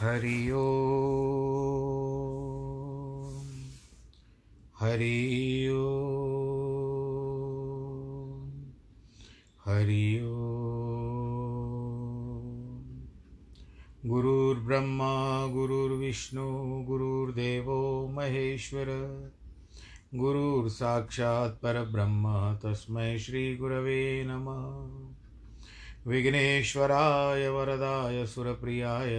हरि हरि हरि गुरुर्ब्रह्मा, गुरुर्विष्णु, गुरुर्देवो, महेश्वर। गुरुर्साक्षात् परब्रह्म, तस्मै श्रीगुरवे नमः। विघ्नेश्वराय, वरदाय, सुरप्रियाय।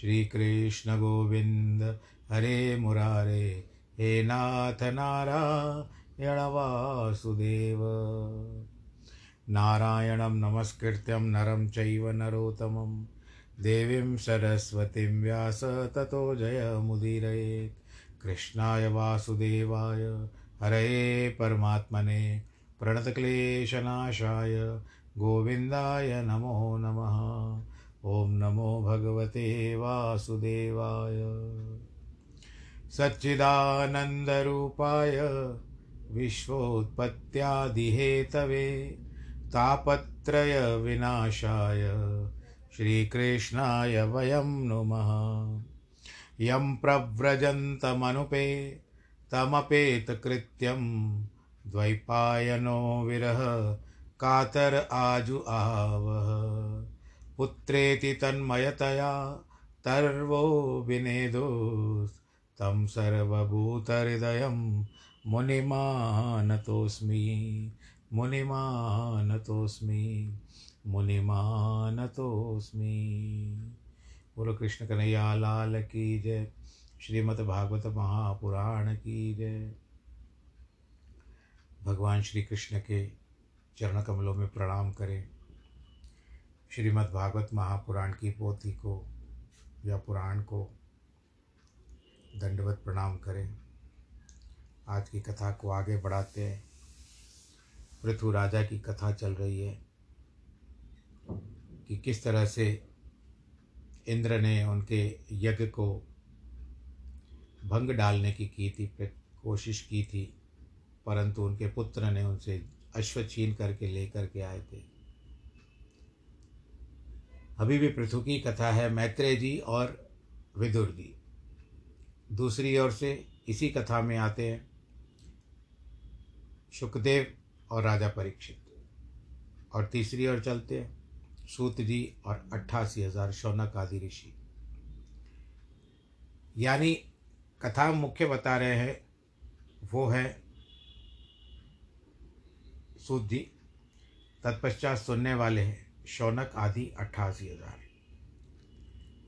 श्रीकृष्णगोविन्द हरे मुरारे, हे नाथ नारायण वासुदेव नारायणं नमस्कृत्यं नरं चैव नरोत्तमं। देवीं सरस्वतीं व्यास ततो जयमुदीरयेत् कृष्णाय वासुदेवाय हरये परमात्मने, प्रणतक्लेशनाशाय, गोविन्दाय नमो नमः। ॐ नमो भगवते वासुदेवाय। सच्चिदानन्दरूपाय विश्वोत्पत्त्यादिहेतवे तापत्रयविनाशाय श्रीकृष्णाय वयं नुमः। यं प्रव्रजन्तमनुपे तमपेतकृत्यं द्वैपायनो विरह कातर आजु आवः पुत्रेति तन्मयतया तर्वो विनेदोस् तं सर्वभूतहृदयं मुनिमानतोऽस्मि मुनिमानतोऽस्मि मुनिमानतोऽस्मि। बोलो कृष्ण कन्हैया, लाल की जय। श्रीमद् भागवत महापुराण की जय। भगवान श्री कृष्ण के चरण कमलों में प्रणाम करें। श्रीमद् भागवत महापुराण की पोथी को या पुराण को दंडवत प्रणाम करें। आज की कथा को आगे बढ़ाते हैं। पृथु राजा की कथा चल रही है कि किस तरह से इंद्र ने उनके यज्ञ को भंग डालने की की थी कोशिश की थी, परंतु उनके पुत्र ने उनसे अश्व छीन करके लेकर के आए थे। अभी भी पृथु की कथा है मैत्रेय जी और विदुर जी। दूसरी ओर से इसी कथा में आते हैं सुखदेव और राजा परीक्षित। और तीसरी ओर चलते हैं सूत जी और अट्ठासी हज़ार शौनक आदि ऋषि। यानी कथा मुख्य बता रहे हैं वो है सूत जी। तत्पश्चात सुनने वाले हैं शौनक आदि अट्ठासी हज़ार।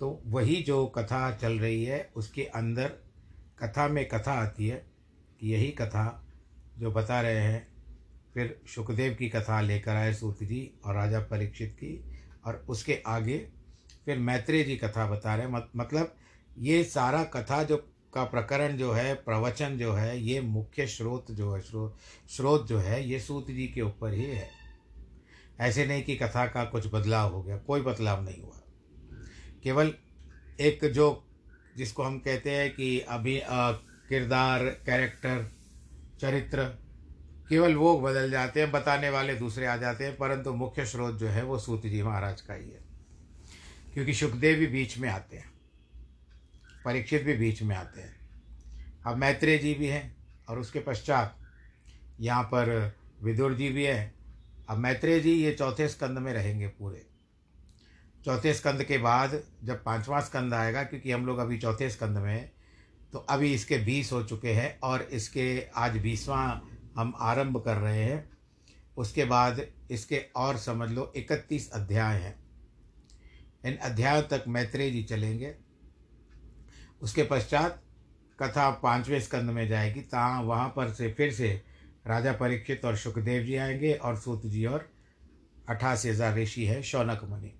तो वही जो कथा चल रही है उसके अंदर कथा में कथा आती है कि यही कथा जो बता रहे हैं फिर सुखदेव की कथा लेकर आए सूत जी और राजा परीक्षित की और उसके आगे फिर मैत्रेय जी कथा बता रहे हैं। मत, मतलब ये सारा कथा जो का प्रकरण जो है प्रवचन जो है ये मुख्य स्रोत जो है स्रोत स्रोत जो है ये सूत जी के ऊपर ही है। ऐसे नहीं कि कथा का कुछ बदलाव हो गया, कोई बदलाव नहीं हुआ। केवल एक जो जिसको हम कहते हैं कि अभी किरदार, कैरेक्टर, चरित्र, केवल वो बदल जाते हैं, बताने वाले दूसरे आ जाते हैं, परंतु मुख्य स्रोत जो है वो सूत जी महाराज का ही है। क्योंकि सुखदेव भी बीच में आते हैं, परीक्षित भी बीच में आते हैं। अब मैत्रेय जी भी हैं और उसके पश्चात यहाँ पर विदुर जी भी हैं अब मैत्रेय जी, ये चौथे स्कंद में रहेंगे पूरे। चौथे स्कंद के बाद जब पांचवा स्कंद आएगा, क्योंकि हम लोग अभी चौथे स्कंद में हैं तो अभी इसके बीस हो चुके हैं और इसके आज बीसवां हम आरंभ कर रहे हैं। उसके बाद इसके और समझ लो, इकतीस अध्याय हैं। इन अध्यायों तक मैत्रेय जी चलेंगे। उसके पश्चात कथा पाँचवें स्कंद में जाएगी तहाँ वहाँ पर से फिर से राजा परीक्षित और सुखदेव जी आएँगे और सूत जी और अठासी हज़ार ऋषि है, शौनक मुनि।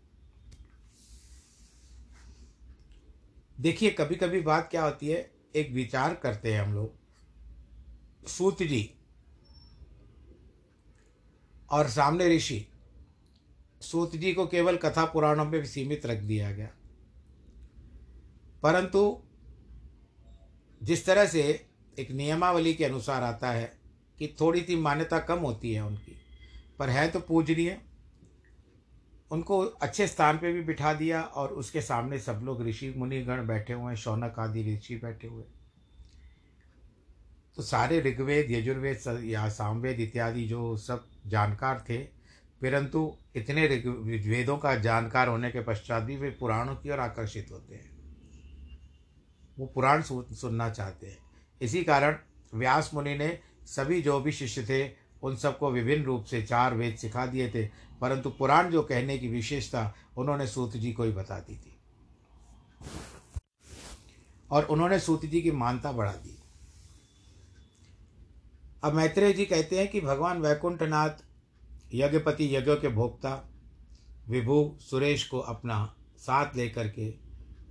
देखिए कभी कभी बात क्या होती है, एक विचार करते हैं हम लोग। सूत जी और सामने ऋषि, सूत जी को केवल कथा पुराणों में सीमित रख दिया गया। परंतु जिस तरह से एक नियमावली के अनुसार आता है कि थोड़ी सी मान्यता कम होती है उनकी। पर है तो पूजनीय। उनको अच्छे स्थान पे भी बिठा दिया और उसके सामने सब लोग ऋषि मुनिगण बैठे हुए हैं, शौनक आदि ऋषि बैठे हुए तो सारे ऋग्वेद, यजुर्वेद या सामवेद इत्यादि जो सब जानकार थे, परंतु इतने वेदों का जानकार होने के पश्चात भी वे पुराणों की ओर आकर्षित होते हैं। वो पुराण सुनना चाहते हैं। इसी कारण व्यास मुनि ने सभी जो भी शिष्य थे, उन सबको विभिन्न रूप से चार वेद सिखा दिए थे, परंतु पुराण जो कहने की विशेषता, उन्होंने सूत जी को ही बता दी थी। और उन्होंने सूत जी की मानता बढ़ा दी। अब मैत्रेय जी कहते हैं कि भगवान वैकुंठनाथ, यज्ञपति यज्ञों के भोक्ता, विभु सुरेश को अपना साथ लेकर के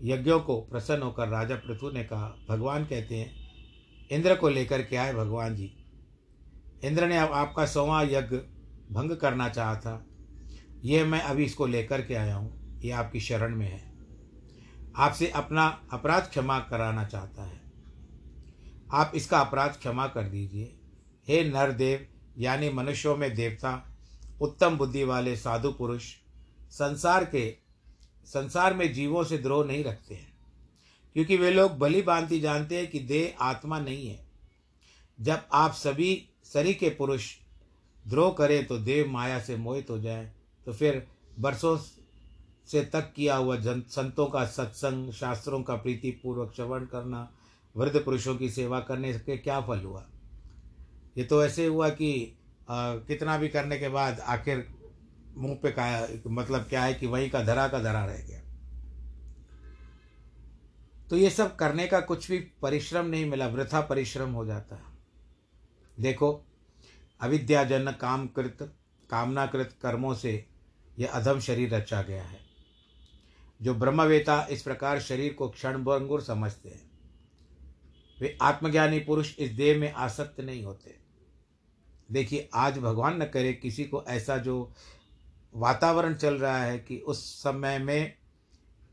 यज्ञों को प्रसन्न होकर राजा पृथु ने कहा, भगवान कहते हैं, इंद्र को लेकर के आए भगवान जी। इंद्र ने अब आपका सौवा यज्ञ भंग करना चाहा था। यह मैं अभी इसको लेकर के आया हूँ। ये आपकी शरण में है। आपसे अपना अपराध क्षमा कराना चाहता है। आप इसका अपराध क्षमा कर दीजिए। हे नरदेव, यानी मनुष्यों में देवता, उत्तम बुद्धि वाले साधु पुरुष, संसार के, संसार में जीवों से द्रोह नहीं रखते हैं। क्योंकि वे लोग भली भांति जानते हैं कि देह आत्मा नहीं है। जब आप सभी सरी के पुरुष द्रोह करें तो देव माया से मोहित हो जाए तो फिर बरसों से तक किया हुआ जन संतों का सत्संग शास्त्रों का प्रीतिपूर्वक श्रवण करना वृद्ध पुरुषों की सेवा करने के क्या फल हुआ? ये तो ऐसे हुआ कि आ, कितना भी करने के बाद आखिर मुँह पे का मतलब क्या है कि वहीं का धरा का धरा रह गया। तो ये सब करने का कुछ भी परिश्रम नहीं मिला वृथा परिश्रम हो जाता है। देखो अविद्याजन कामकृत कामनाकृत कर्मों से यह अधम शरीर रचा गया है। जो ब्रह्मवेता इस प्रकार शरीर को क्षण भंगुर समझते हैं, वे आत्मज्ञानी पुरुष इस देह में आसक्त नहीं होते। देखिए, आज भगवान न करे किसी को ऐसा जो वातावरण चल रहा है कि उस समय में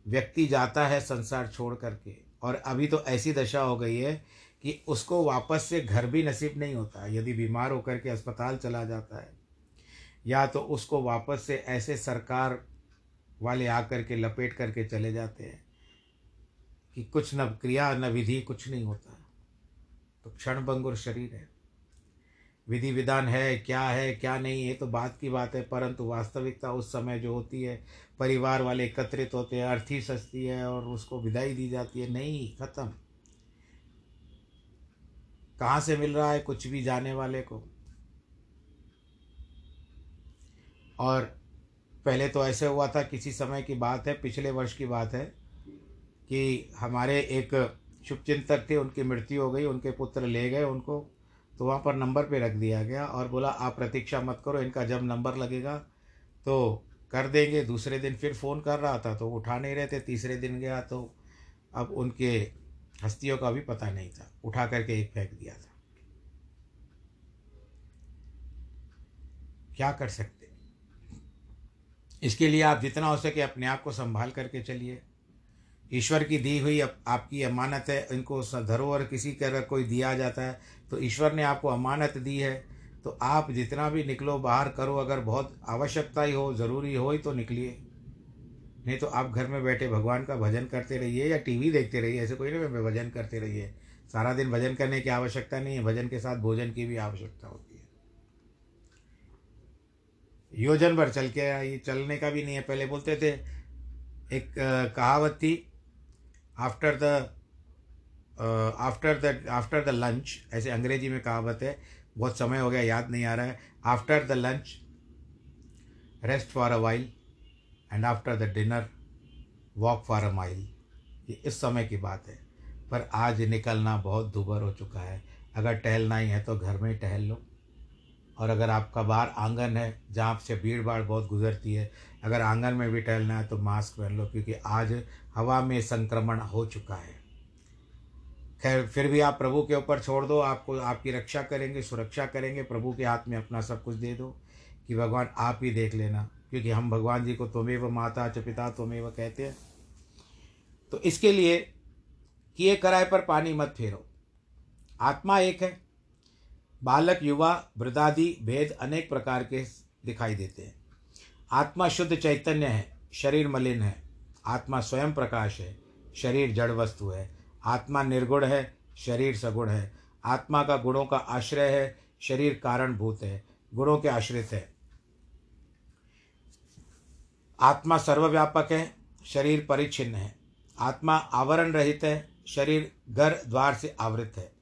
व्यक्ति जाता है संसार छोड़ करके, और अभी तो ऐसी दशा हो गई है कि उसको वापस से घर भी नसीब नहीं होता, यदि बीमार होकर के अस्पताल चला जाता है। या तो उसको वापस से ऐसे सरकार वाले आकर के लपेट करके चले जाते हैं कि कुछ न क्रिया, न विधि, कुछ नहीं होता। तो क्षण भंगुर शरीर है। विधि विधान है, क्या है, क्या नहीं, ये तो बात की बात है, परंतु वास्तविकता उस समय जो होती है, परिवार वाले एकत्रित होते हैं, अर्थी सस्ती है और उसको विदाई दी जाती है, नहीं, खत्म। कहाँ से मिल रहा है, कुछ भी जाने वाले को। और पहले तो ऐसे हुआ था, किसी समय की बात है, पिछले वर्ष की बात है, कि हमारे एक शुभचिंतक थे, उनकी मृत्यु हो गई, उनके पुत्र ले गए उनको तो वहाँ पर नंबर पे रख दिया गया और बोला, आप प्रतीक्षा मत करो, इनका जब नंबर लगेगा तो कर देंगे। दूसरे दिन फिर फ़ोन कर रहा था तो उठा नहीं रहे थे तीसरे दिन गया तो अब उनके हस्तियों का भी पता नहीं था। उठा करके एक फेंक दिया था। क्या कर सकते? इसके लिए आप जितना हो सके अपने आप को संभाल करके चलिए। ईश्वर की दी हुई आपकी अमानत है, इनको धरोहर किसी तरह कोई दिया जाता है तो ईश्वर ने आपको अमानत दी है। तो आप जितना भी निकलो बाहर करो, अगर बहुत आवश्यकता ही हो, ज़रूरी हो ही तो निकलिए। नहीं तो आप घर में बैठे भगवान का भजन करते रहिए या टीवी देखते रहिए, ऐसे कोई नहीं भजन करते रहिए। सारा दिन भजन करने की आवश्यकता नहीं है, भजन के साथ भोजन की भी आवश्यकता होती है। योजन भर चल के ये चलने का भी नहीं है। पहले बोलते थे, एक कहावत थी after the after the after the lunch ऐसे अंग्रेज़ी में कहावत है। बहुत समय हो गया, याद नहीं आ रहा है। After the lunch rest for a while and after the dinner walk for a mile ये इस समय की बात है। पर आज निकलना बहुत दुबर हो चुका है। अगर टहलना ही है तो घर में ही टहल लो। और अगर आपका बाहर आँगन है, जहाँ से भीड़ भाड़ बहुत गुजरती है, अगर आँगन में भी टहलना है तो मास्क पहन लो, क्योंकि आज हवा में संक्रमण हो चुका है। खैर, फिर भी आप प्रभु के ऊपर छोड़ दो, आपको, आपकी रक्षा करेंगे, सुरक्षा करेंगे, प्रभु के हाथ में अपना सब कुछ दे दो, कि भगवान आप ही देख लेना। क्योंकि हम भगवान जी को तुम्हें माता च पिता तुम्हें कहते हैं। तो इसके लिए किए कराए पर पानी मत फेरो। आत्मा एक है। बालक, युवा, वृद्धादि, भेद अनेक प्रकार के दिखाई देते हैं। आत्मा शुद्ध चैतन्य है, शरीर मलिन है। आत्मा स्वयं प्रकाश है, शरीर जड़ वस्तु है। आत्मा निर्गुण है, शरीर सगुण है। आत्मा का गुणों का आश्रय है, शरीर कारणभूत है, गुणों के आश्रित है। आत्मा सर्वव्यापक है, शरीर परिच्छिन्न है। आत्मा आवरण रहित है, शरीर घर द्वार से आवृत है।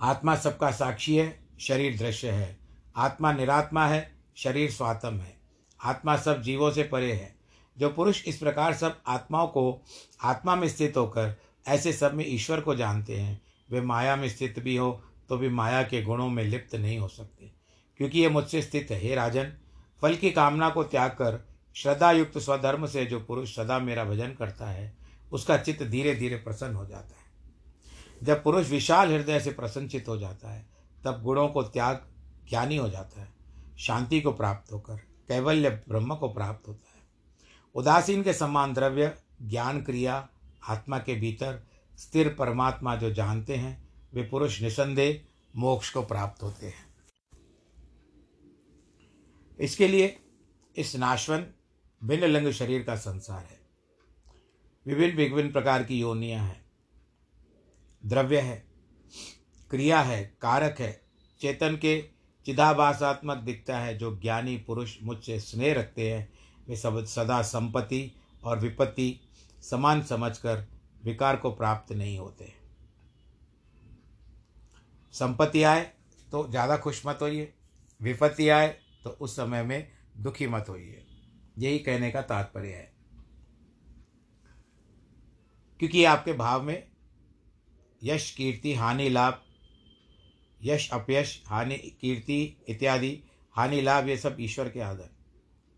आत्मा सबका साक्षी है, शरीर दृश्य है। आत्मा निरात्मा है, शरीर स्वात्म है। आत्मा सब जीवों से परे है। जो पुरुष इस प्रकार सब आत्माओं को आत्मा में स्थित होकर ऐसे सब में ईश्वर को जानते हैं, वे माया में स्थित भी हो तो भी माया के गुणों में लिप्त नहीं हो सकते। क्योंकि ये मुझसे स्थित है, हे राजन, फल की कामना को त्याग कर श्रद्धा युक्त स्वधर्म से जो पुरुष सदा मेरा भजन करता है, उसका चित्त धीरे धीरे प्रसन्न हो जाता है। जब पुरुष विशाल हृदय से प्रसन्नचित हो जाता है, तब गुणों को त्याग ज्ञानी हो जाता है, शांति को प्राप्त होकर, कैवल्य ब्रह्म को प्राप्त होता है। उदासीन के समान द्रव्य, ज्ञान क्रिया, आत्मा के भीतर स्थिर परमात्मा जो जानते हैं, वे पुरुष निसंदेह मोक्ष को प्राप्त होते हैं। इसके लिए इस नाशवन भिन्न लिंग शरीर का संसार है। विभिन्न विभिन्न प्रकार की योनियाँ हैं। द्रव्य है, क्रिया है, कारक है, चेतन के चिदाभासात्मक दिखता है, जो ज्ञानी, पुरुष मुझसे स्नेह रखते हैं। वे सब सदा संपत्ति और विपत्ति समान समझकर विकार को प्राप्त नहीं होते। संपत्ति आए तो ज़्यादा खुश मत होइए, विपत्ति आए तो उस समय में दुखी मत होइए। यही कहने का तात्पर्य है। क्योंकि आपके भाव में यश, कीर्ति, हानि, लाभ, यश, अपयश, हानि, कीर्ति इत्यादि, हानि, लाभ, ये सब ईश्वर के आधार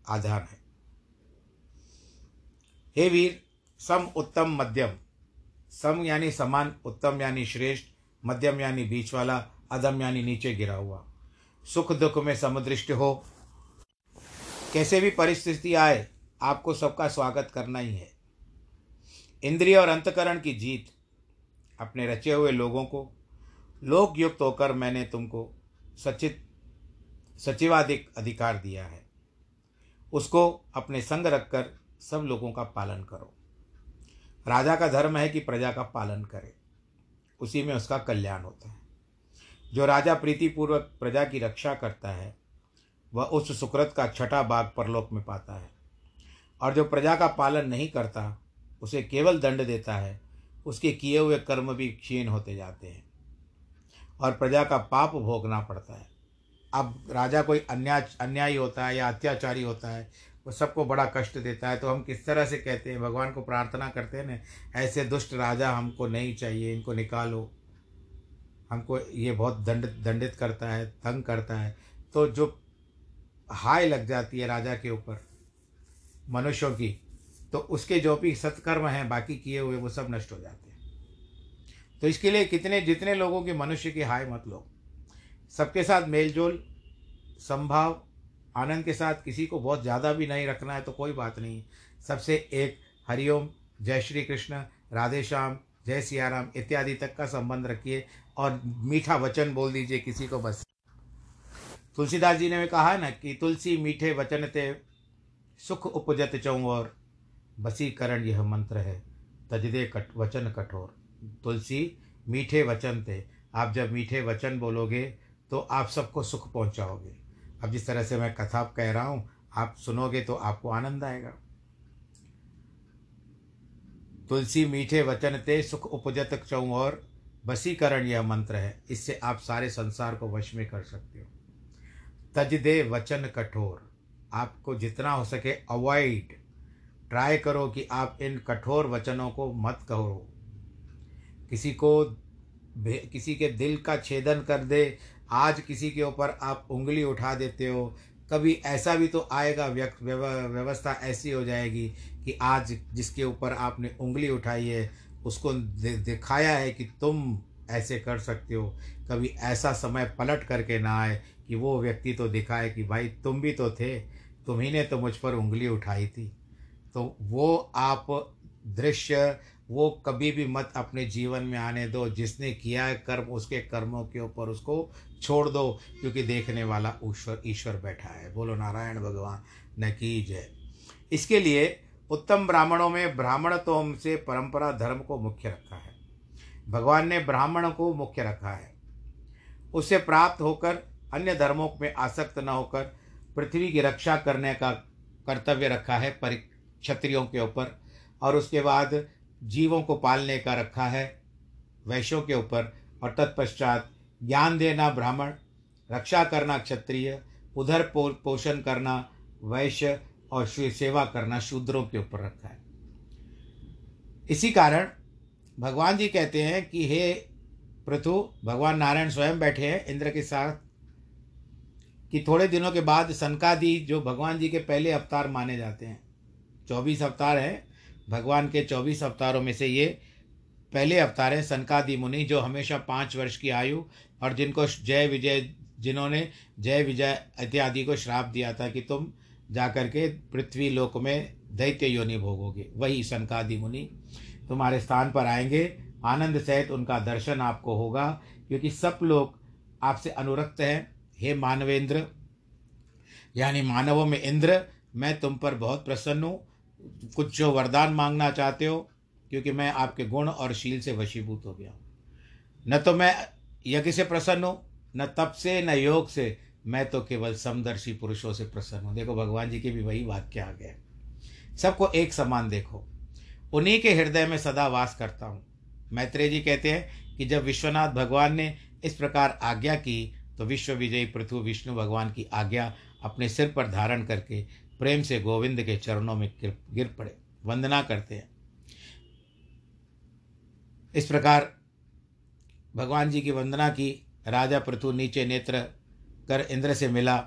आधार है। हे वीर, सम उत्तम मध्यम, सम यानी समान, उत्तम यानी श्रेष्ठ, मध्यम यानी बीच वाला अधम यानी नीचे गिरा हुआ। सुख दुख में समदृष्ट हो कैसे भी परिस्थिति आए, आपको सबका स्वागत करना ही है। इंद्रिय और अंतकरण की जीत, अपने रचे हुए लोगों को लोक युक्त होकर मैंने तुमको सचित, सचिवाधिक अधिकार दिया है। उसको अपने संग रखकर सब लोगों का पालन करो। राजा का धर्म है कि प्रजा का पालन करे, उसी में उसका कल्याण होता है। जो राजा प्रीतिपूर्वक प्रजा की रक्षा करता है वह उस सुकृत का छठा भाग परलोक में पाता है। और जो प्रजा का पालन नहीं करता, उसे केवल दंड देता है। उसके किए हुए कर्म भी क्षीण होते जाते हैं। और प्रजा का पाप भोगना पड़ता है। अब राजा कोई अन्याय, अन्यायी होता है या अत्याचारी होता है, वो सबको बड़ा कष्ट देता है। तो हम किस तरह से कहते हैं, भगवान को प्रार्थना करते हैं ना, ऐसे दुष्ट राजा हमको नहीं चाहिए, इनको निकालो। हमको ये बहुत दंड, दंडित करता है, तंग करता है। तो जो हाय लग जाती है राजा के ऊपर, मनुष्यों की। तो उसके जो भी सत्कर्म हैं, बाकी किए हुए, वो सब नष्ट हो जाते हैं। तो इसके लिए कितने, जितने लोगों के मनुष्य की हाय मत लो। सबके साथ मेलजोल, संभाव, आनंद के साथ किसी को बहुत ज़्यादा भी नहीं रखना है तो कोई बात नहीं। सबसे एक हरिओम, जय श्री कृष्ण, राधे श्याम, जय सियाराम इत्यादि तक का संबंध रखिए और मीठा वचन बोल दीजिए किसी को बस। तुलसीदास जी ने भी कहा ना कि तुलसी मीठे वचन ते सुख उपजत चौं और बसीकरण यह मंत्र है। तजदे कट, वचन कठोर। तुलसी मीठे वचन थे आप जब मीठे वचन बोलोगे तो आप सबको सुख पहुंचाओगे। अब जिस तरह से मैं कथा कह रहा हूँ, आप सुनोगे तो आपको आनंद आएगा। तुलसी मीठे वचन ते सुख उपजत चौं और बसीकरण यह मंत्र है। इससे आप सारे संसार को वश में कर सकते हो। तज दे वचन कठोर। आपको जितना हो सके अवॉइड ट्राई करो कि आप इन कठोर वचनों को मत कहो। किसी को किसी के दिल का छेदन कर दे। आज किसी के ऊपर आप उंगली उठा देते हो। कभी ऐसा भी तो आएगा व्यवस्था ऐसी हो जाएगी कि आज जिसके ऊपर आपने उंगली उठाई है, उसको दिखाया है कि तुम ऐसे कर सकते हो। कभी ऐसा समय पलट करके ना आए कि वो व्यक्ति तो दिखाए कि भाई तुम भी तो थे तुम्ही ने तो मुझ पर उंगली उठाई थी। तो वो आप दृश्य, वो कभी भी मत अपने जीवन में आने दो। जिसने किया है कर्म, उसके कर्मों के ऊपर उसको छोड़ दो, क्योंकि देखने वाला ईश्वर ईश्वर बैठा है। बोलो, नारायण भगवान, न की जय। इसके लिए उत्तम ब्राह्मणों में ब्राह्मण तो हमसे परंपरा धर्म को मुख्य रखा है। भगवान ने ब्राह्मण को मुख्य रखा है। उससे प्राप्त होकर अन्य धर्मों में आसक्त न होकर पृथ्वी की रक्षा करने का कर्तव्य रखा है परि क्षत्रियों के ऊपर और उसके बाद जीवों को पालने का रखा है वैश्यों के ऊपर और तत्पश्चात ज्ञान देना ब्राह्मण रक्षा करना क्षत्रिय उधर पो, पोषण करना वैश्य और सेवा करना शूद्रों के ऊपर रखा है। इसी कारण भगवान जी कहते हैं कि हे पृथु, भगवान नारायण स्वयं बैठे हैं इंद्र के साथ, कि थोड़े दिनों के बाद सनकादि जो भगवान जी के पहले अवतार माने जाते हैं। चौबीस अवतार हैं, भगवान के चौबीस अवतारों में से ये पहले अवतार हैं सनकादि मुनि, जो हमेशा पाँच वर्ष की आयु और जिनको जय विजय, जिन्होंने जय विजय इत्यादि को श्राप दिया था कि तुम जाकर के पृथ्वी लोक में दैत्य योनि भोगोगे। वही सनकादि मुनि। तुम्हारे स्थान पर आएँगे। आनंद सहित उनका दर्शन आपको होगा, क्योंकि सब लोग आपसे अनुरक्त हैं। हे मानवेंद्र, यानी मानवों में इंद्र, मैं तुम पर बहुत प्रसन्न हूँ। कुछ जो वरदान मांगना चाहते हो, क्योंकि मैं आपके गुण और शील से वशीभूत हो गया हूँ। न तो मैं यज्ञ से प्रसन्न हूँ, न तप से, न योग से। मैं तो केवल समदर्शी पुरुषों से प्रसन्न हूँ। देखो, भगवान जी के भी वही वाक्य आ गए सबको एक समान देखो। उन्हीं के हृदय में सदा वास करता हूँ। मैत्रेय जी कहते हैं कि जब विश्वनाथ भगवान ने इस प्रकार आज्ञा की तो विश्व विजयी पृथ्वी विष्णु भगवान की आज्ञा अपने सिर पर धारण करके प्रेम से गोविंद के चरणों में गिर पड़े। वंदना करते हैं। इस प्रकार भगवान जी की वंदना की, राजा पृथु नीचे नेत्र कर इंद्र से मिला,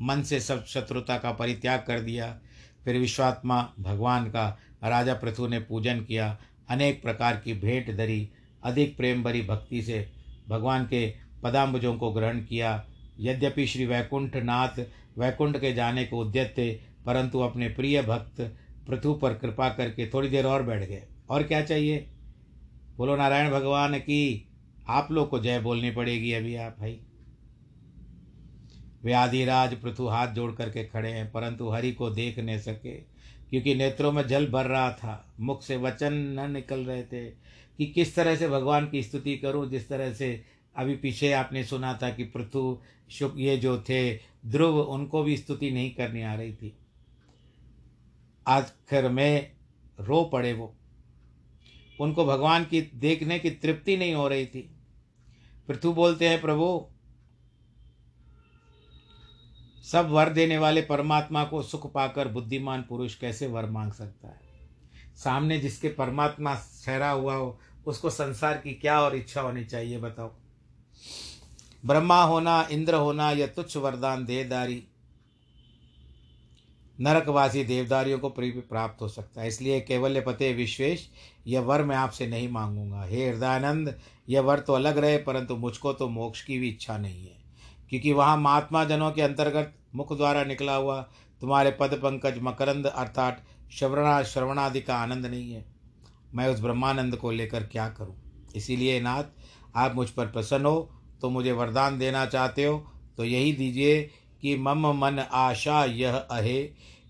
मन से सब शत्रुता का परित्याग कर दिया। फिर विश्वात्मा भगवान का राजा पृथु ने पूजन किया, अनेक प्रकार की भेंट धरी, अधिक प्रेम भरी भक्ति से भगवान के पदाम्बुजों को ग्रहण किया। यद्यपि श्री वैकुंठ नाथ वैकुंठ के जाने को उद्यत थे, परंतु अपने प्रिय भक्त पृथु पर कृपा करके थोड़ी देर और बैठ गए। और क्या चाहिए? बोलो, नारायण भगवान की आप लोग को जय बोलनी पड़ेगी अभी आप, भाई। वे पृथु हाथ जोड़ करके खड़े हैं, परंतु हरि को देख नहीं सके। क्योंकि नेत्रों में जल भर रहा था। मुख से वचन न निकल रहे थे कि किस तरह से भगवान की स्तुति करूँ, जिस तरह से अभी पीछे आपने सुना था कि पृथु, शुक ये जो थे, ध्रुव, उनको भी स्तुति नहीं करनी आ रही थी। आखिर में रो पड़े वो। उनको भगवान की देखने की तृप्ति नहीं हो रही थी। पृथु बोलते हैं, प्रभु सब वर देने वाले परमात्मा को सुख पाकर बुद्धिमान पुरुष कैसे वर मांग सकता है? सामने जिसके परमात्मा ठहरा हुआ हो, उसको संसार की क्या और इच्छा होनी चाहिए बताओ? ब्रह्मा होना, इंद्र होना, या तुच्छ वरदान देहदारी? नरकवासी देवदारियों को प्राप्त हो सकता है। इसलिए केवल्य पते विश्वेश, यह वर मैं आपसे नहीं मांगूँगा। हे हृदयानंद, यह वर तो अलग रहे, परंतु मुझको तो मोक्ष की भी इच्छा नहीं है। क्योंकि वहाँ महात्मा जनों के अंतर्गत मुख द्वारा निकला हुआ तुम्हारे पद पंकज मकरंद अर्थात श्रवणा श्रवणादि का आनंद नहीं है। मैं उस ब्रह्मानंद को लेकर क्या करूँ? इसीलिए नाथ, आप मुझ पर प्रसन्न हो तो मुझे वरदान देना चाहते हो तो यही दीजिए कि मम मन आशा यह अहे,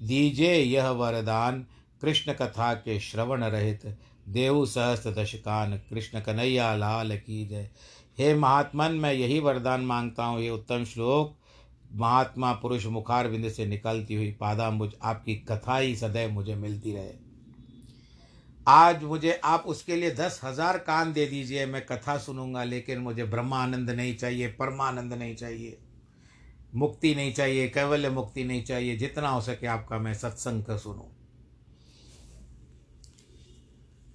दीजिए यह वरदान कृष्ण कथा के श्रवण रहित। देव सहस्त्र दशकान, कृष्ण कन्हैया लाल की जय। हे महात्मन, मैं यही वरदान माँगता हूँ ये उत्तम श्लोक। महात्मा पुरुष मुखार बिंद से निकलती हुई पादाम्बुज, आपकी कथा ही सदैव मुझे मिलती रहे। आज मुझे आप उसके लिए दस हज़ार कान दे दीजिए, मैं कथा सुनूँगा, लेकिन मुझे ब्रह्मानंद नहीं चाहिए, परमानंद नहीं चाहिए, मुक्ति नहीं चाहिए, कैवल्य मुक्ति नहीं चाहिए, जितना हो सके आपका मैं सत्संग सुनूं।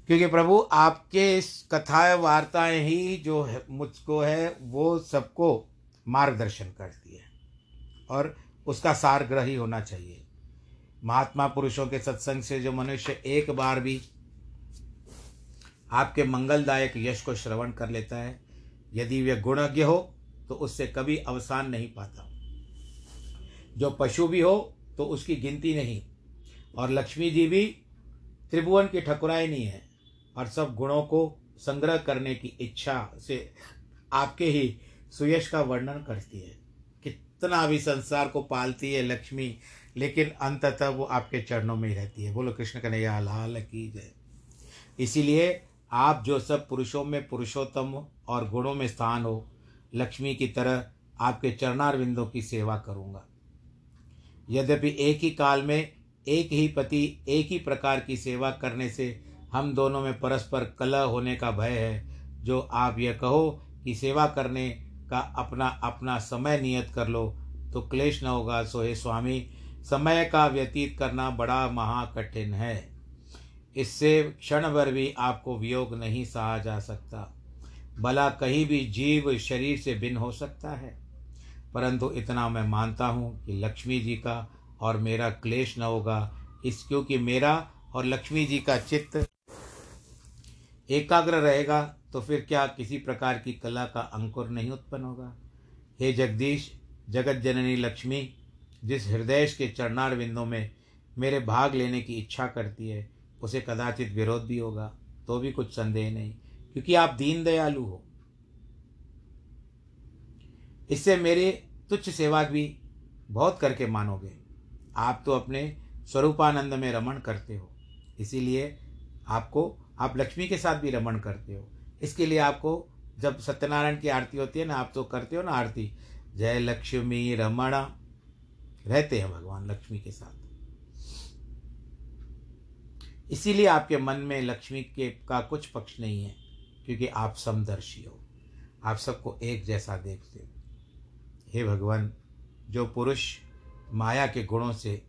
क्योंकि प्रभु, आपके इस कथा वार्ताएँ ही जो है, मुझको है, वो सबको मार्गदर्शन करती है। और उसका सारग्रह ही होना चाहिए। महात्मा पुरुषों के सत्संग से जो मनुष्य एक बार भी आपके मंगलदायक यश को श्रवण कर लेता है, यदि वह गुणज्ञ हो तो उससे कभी अवसान नहीं पाता। जो पशु भी हो तो उसकी गिनती नहीं। और लक्ष्मी जी भी त्रिभुवन की ठकुराई नहीं है। और सब गुणों को संग्रह करने की इच्छा से आपके ही सुयश का वर्णन करती है। कितना भी संसार को पालती है लक्ष्मी, लेकिन अंततः वो आपके चरणों में ही रहती है। बोलो, कृष्ण कन्हैया, लाल की जय। इसीलिए आप जो सब पुरुषों में पुरुषोत्तम और गुणों में स्थान हो, लक्ष्मी की तरह आपके चरणार बिंदों की सेवा करूँगा। यद्यपि एक ही काल में एक ही पति एक ही प्रकार की सेवा करने से हम दोनों में परस्पर कलह होने का भय है। जो आप यह कहो कि सेवा करने का अपना अपना समय नियत कर लो तो क्लेश न होगा। सो हे स्वामी, समय का व्यतीत करना बड़ा महाकठिन है। इससे क्षण भर भी आपको वियोग नहीं सहा जा सकता। भला कहीं भी जीव शरीर से भिन्न हो सकता है। परंतु इतना मैं मानता हूँ कि लक्ष्मी जी का और मेरा क्लेश न होगा। इस क्योंकि मेरा और लक्ष्मी जी का चित्त एकाग्र रहेगा तो फिर क्या किसी प्रकार की कला का अंकुर नहीं उत्पन्न होगा? हे जगदीश, जगत जननी लक्ष्मी, जिस हृदय के चरणार बिंदों में मेरे भाग लेने की इच्छा करती है, उसे कदाचित विरोध भी होगा तो भी कुछ संदेह नहीं, क्योंकि आप दीन दयालु हो। इससे मेरे तुच्छ सेवा भी बहुत करके मानोगे। आप तो अपने स्वरूपानंद में रमण करते हो, इसीलिए आपको आप लक्ष्मी के साथ भी रमण करते हो। इसके लिए आपको जब सत्यनारायण की आरती होती है ना, आप तो करते हो ना आरती। जय लक्ष्मी रमण। रहते हैं भगवान लक्ष्मी के साथ। इसीलिए आपके मन में लक्ष्मी के का कुछ पक्ष नहीं है, क्योंकि आप समदर्शी हो। आप सबको एक जैसा देखते हो। हे भगवान, जो पुरुष माया के गुणों से,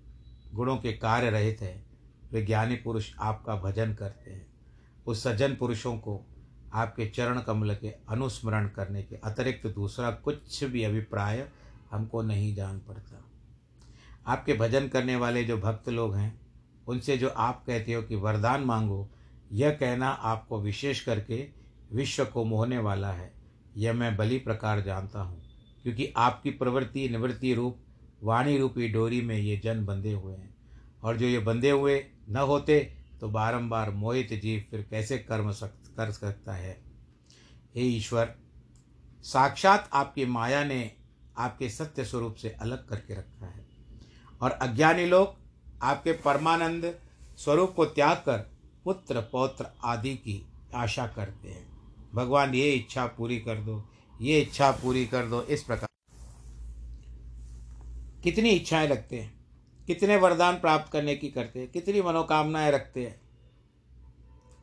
गुणों के कार्य रहित हैं, वे ज्ञानी पुरुष आपका भजन करते हैं। उस सज्जन पुरुषों को आपके चरण कमल के अनुस्मरण करने के अतिरिक्त दूसरा कुछ भी अभिप्राय हमको नहीं जान पड़ता। आपके भजन करने वाले जो भक्त लोग हैं, उनसे जो आप कहते हो कि वरदान मांगो, यह कहना आपको विशेष करके विश्व को मोहने वाला है। यह मैं बली प्रकार जानता हूँ, क्योंकि आपकी प्रवृत्ति, निवृत्ति रूप, वाणी रूपी डोरी में ये जन बंधे हुए हैं। और जो ये बंधे हुए न होते तो बारंबार मोहित जीव फिर कैसे कर्म सक, कर सकता है? हे ईश्वर साक्षात आपकी माया ने आपके सत्य स्वरूप से अलग करके रखा है। और अज्ञानी लोग आपके परमानंद स्वरूप को त्याग कर पुत्र पौत्र आदि की आशा करते हैं। भगवान ये इच्छा पूरी कर दो ये इच्छा पूरी कर दो इस प्रकार। कितनी इच्छाएँ रखते हैं? कितने वरदान प्राप्त करने की करते हैं, कितनी मनोकामनाएँ रखते हैं।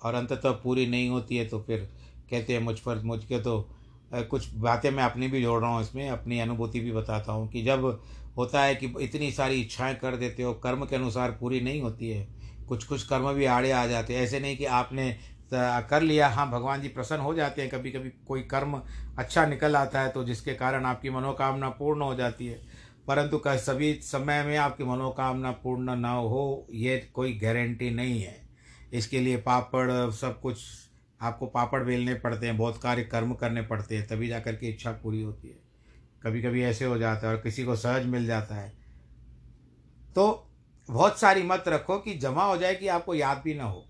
और अंततः पूरी नहीं होती है तो फिर कहते हैं मुझ पर, मुझ के तो कुछ बातें मैं अपनी भी जोड़ रहा हूँ इसमें, अपनी अनुभूति भी बताता हूँ कि जब होता है कि इतनी सारी इच्छाएँ कर देते हो, कर्म के अनुसार पूरी नहीं होती है कुछ कुछ कर्म भी आड़े आ जाते हैं। ऐसे नहीं कि आपने कर लिया हाँ भगवान जी प्रसन्न हो जाते हैं कभी कभी कोई कर्म अच्छा निकल आता है तो जिसके कारण आपकी मनोकामना पूर्ण हो जाती है। परंतु कह सभी समय में आपकी मनोकामना पूर्ण न हो, ये कोई गारंटी नहीं है। इसके लिए पापड़, सब कुछ, आपको पापड़ बेलने पड़ते हैं, बहुत कार्य कर्म करने पड़ते हैं, तभी जा कर के इच्छा पूरी होती है। कभी कभी ऐसे हो जाता है और किसी को सहज मिल जाता है। तो बहुत सारी मत रखो कि जमा हो जाए कि आपको याद भी ना हो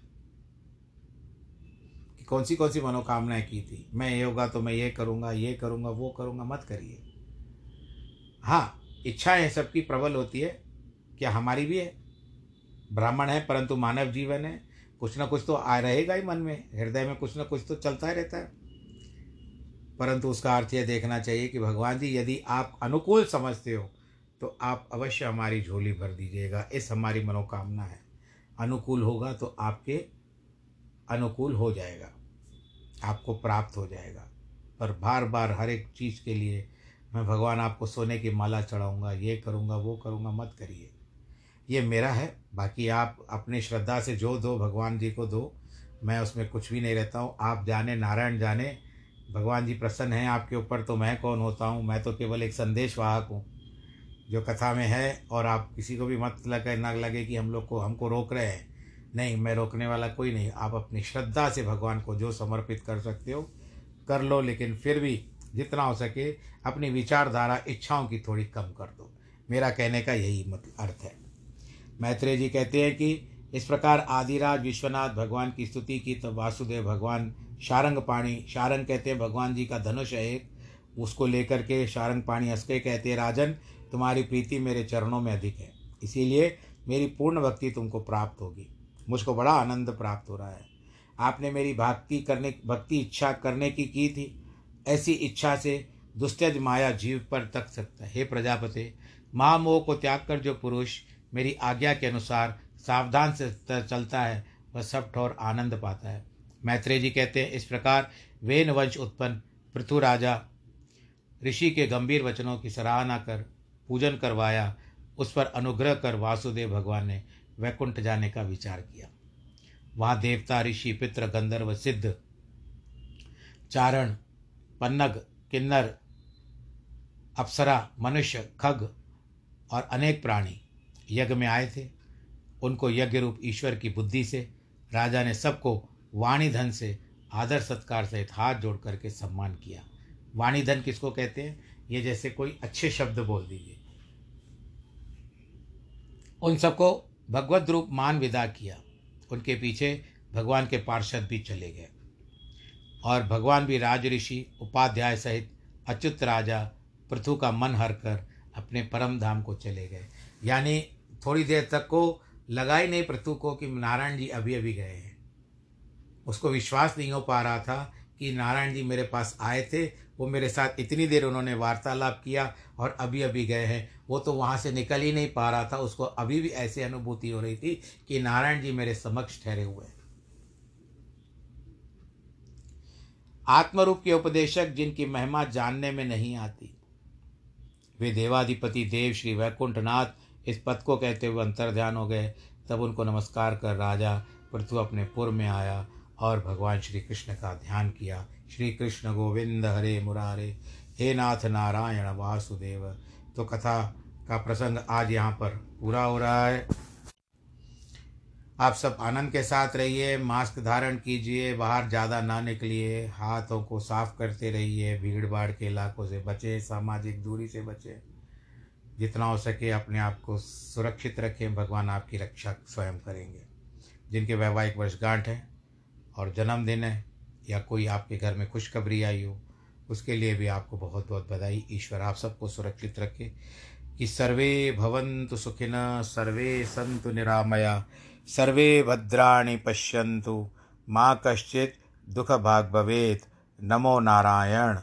कि कौन सी कौन सी मनोकामनाएँ की थी। मैं ये होगा तो मैं ये करूँगा ये करूँगा, वो करूँगा, मत करिए। हाँ इच्छाएँ सबकी, प्रबल होती है। क्या हमारी भी है? ब्राह्मण है, परंतु मानव जीवन है। कुछ ना कुछ तो आ रहेगा ही मन में। हृदय में कुछ ना कुछ तो चलता ही रहता है। परंतु उसका अर्थ यह देखना चाहिए कि भगवान जी, यदि आप अनुकूल समझते हो तो आप अवश्य हमारी झोली भर दीजिएगा। इस हमारी मनोकामना है। अनुकूल होगा तो आपके अनुकूल हो जाएगा। आपको प्राप्त हो जाएगा। पर बार बार हर एक चीज़ के लिए मैं भगवान आपको सोने की माला चढ़ाऊँगा, ये करूँगा, वो करूँगा, मत करिए। ये मेरा है, बाकी आप अपनी श्रद्धा से जो दो भगवान जी को दो, मैं उसमें कुछ भी नहीं रहता हूँ। आप जाने, नारायण जाने, भगवान जी प्रसन्न हैं आपके ऊपर तो मैं कौन होता हूँ? मैं तो केवल एक संदेश वाहक हूँ, जो कथा में है, और आप किसी को भी मत लगे, ना लगे कि हम लोग को, हमको रोक रहे हैं। नहीं, मैं रोकने वाला कोई नहीं। आप अपनी श्रद्धा से भगवान को जो समर्पित कर सकते हो, कर लो, लेकिन फिर भी जितना हो सके अपनी विचारधारा, इच्छाओं की थोड़ी कम कर दो। मेरा कहने का यही मतलब अर्थ है। मैत्रेय जी कहते हैं कि इस प्रकार आदिराज विश्वनाथ भगवान की स्तुति की तो वासुदेव भगवान शारंग पाणी, शारंग कहते हैं भगवान जी का धनुष है एक। उसको लेकर के शारंग पाणी हंस के कहते हैं, राजन, तुम्हारी प्रीति मेरे चरणों में अधिक है। इसीलिए मेरी पूर्ण भक्ति तुमको प्राप्त होगी। मुझको बड़ा आनंद प्राप्त हो रहा है। आपने मेरी भक्ति करने, भक्ति इच्छा करने की की थी। ऐसी इच्छा से दुष्टज माया जीव पर तक सकता है। प्रजापति, महामोह को त्याग कर जो पुरुष मेरी आज्ञा के अनुसार सावधान से चलता है, वह सब ठोर आनंद पाता है। मैत्रेय जी कहते हैं, इस प्रकार वेन वंश उत्पन्न पृथु राजा ऋषि के गंभीर वचनों की सराहना कर, पूजन करवाया, उस पर अनुग्रह कर वासुदेव भगवान ने वैकुंठ जाने का विचार किया। वहाँ देवता, ऋषि, पितृ, गंधर्व, सिद्ध, चारण पन्नग, किन्नर, अप्सरा, मनुष्य, खग और अनेक प्राणी यज्ञ में आए थे। उनको यज्ञ रूप ईश्वर की बुद्धि से, राजा ने सबको वाणी धन से, आदर सत्कार सहित हाथ जोड़ करके सम्मान किया। वाणी धन किसको कहते हैं? ये जैसे कोई अच्छे शब्द बोल दीजिए। उन सबको भगवत रूप मान विदा किया। उनके पीछे भगवान के पार्षद भी चले गए। और भगवान भी राज ऋषि उपाध्याय सहित अच्युत राजा पृथु का मन हर कर अपने परम धाम को चले गए। यानी थोड़ी देर तक को लगा ही नहीं पृथु को कि नारायण जी अभी अभी गए हैं। उसको विश्वास नहीं हो पा रहा था कि नारायण जी मेरे पास आए थे, वो मेरे साथ इतनी देर उन्होंने वार्तालाप किया और अभी अभी गए हैं। वो तो वहाँ से निकल ही नहीं पा रहा था, उसको अभी भी ऐसी अनुभूति हो रही थी कि नारायण जी मेरे समक्ष ठहरे हुए हैं। आत्मरूप के उपदेशक जिनकी महिमा जानने में नहीं आती। वे देवाधिपति देव श्री वैकुंठनाथ इस पद को कहते हुए अंतर ध्यान हो गए। तब उनको नमस्कार कर राजा पृथु अपने पुर में आया और भगवान श्री कृष्ण का ध्यान किया। श्री कृष्ण गोविंद हरे मुरारे, हे नाथ नारायण वासुदेव तो कथा का प्रसंग आज यहाँ पर पूरा हो रहा है। आप सब आनंद के साथ रहिए, मास्क धारण कीजिए, बाहर ज़्यादा ना निकलिए, हाथों को साफ़ करते रहिए भीड़ भाड़ के इलाकों से बचे, सामाजिक दूरी से बचे। जितना हो सके अपने आप को सुरक्षित रखें, भगवान आपकी रक्षा स्वयं करेंगे। जिनके वैवाहिक वर्षगांठ हैं और जन्मदिन है, या कोई आपके घर में खुशखबरी आई हो, उसके लिए भी आपको बहुत बहुत बधाई। ईश्वर आप सबको सुरक्षित रखे। कि सर्वे भवन्तु सुखिन सर्वे संतु निरामया। सर्वे भद्राणि पश्यन्तु। माँ कश्चित् दुख भवे नमो नारायण।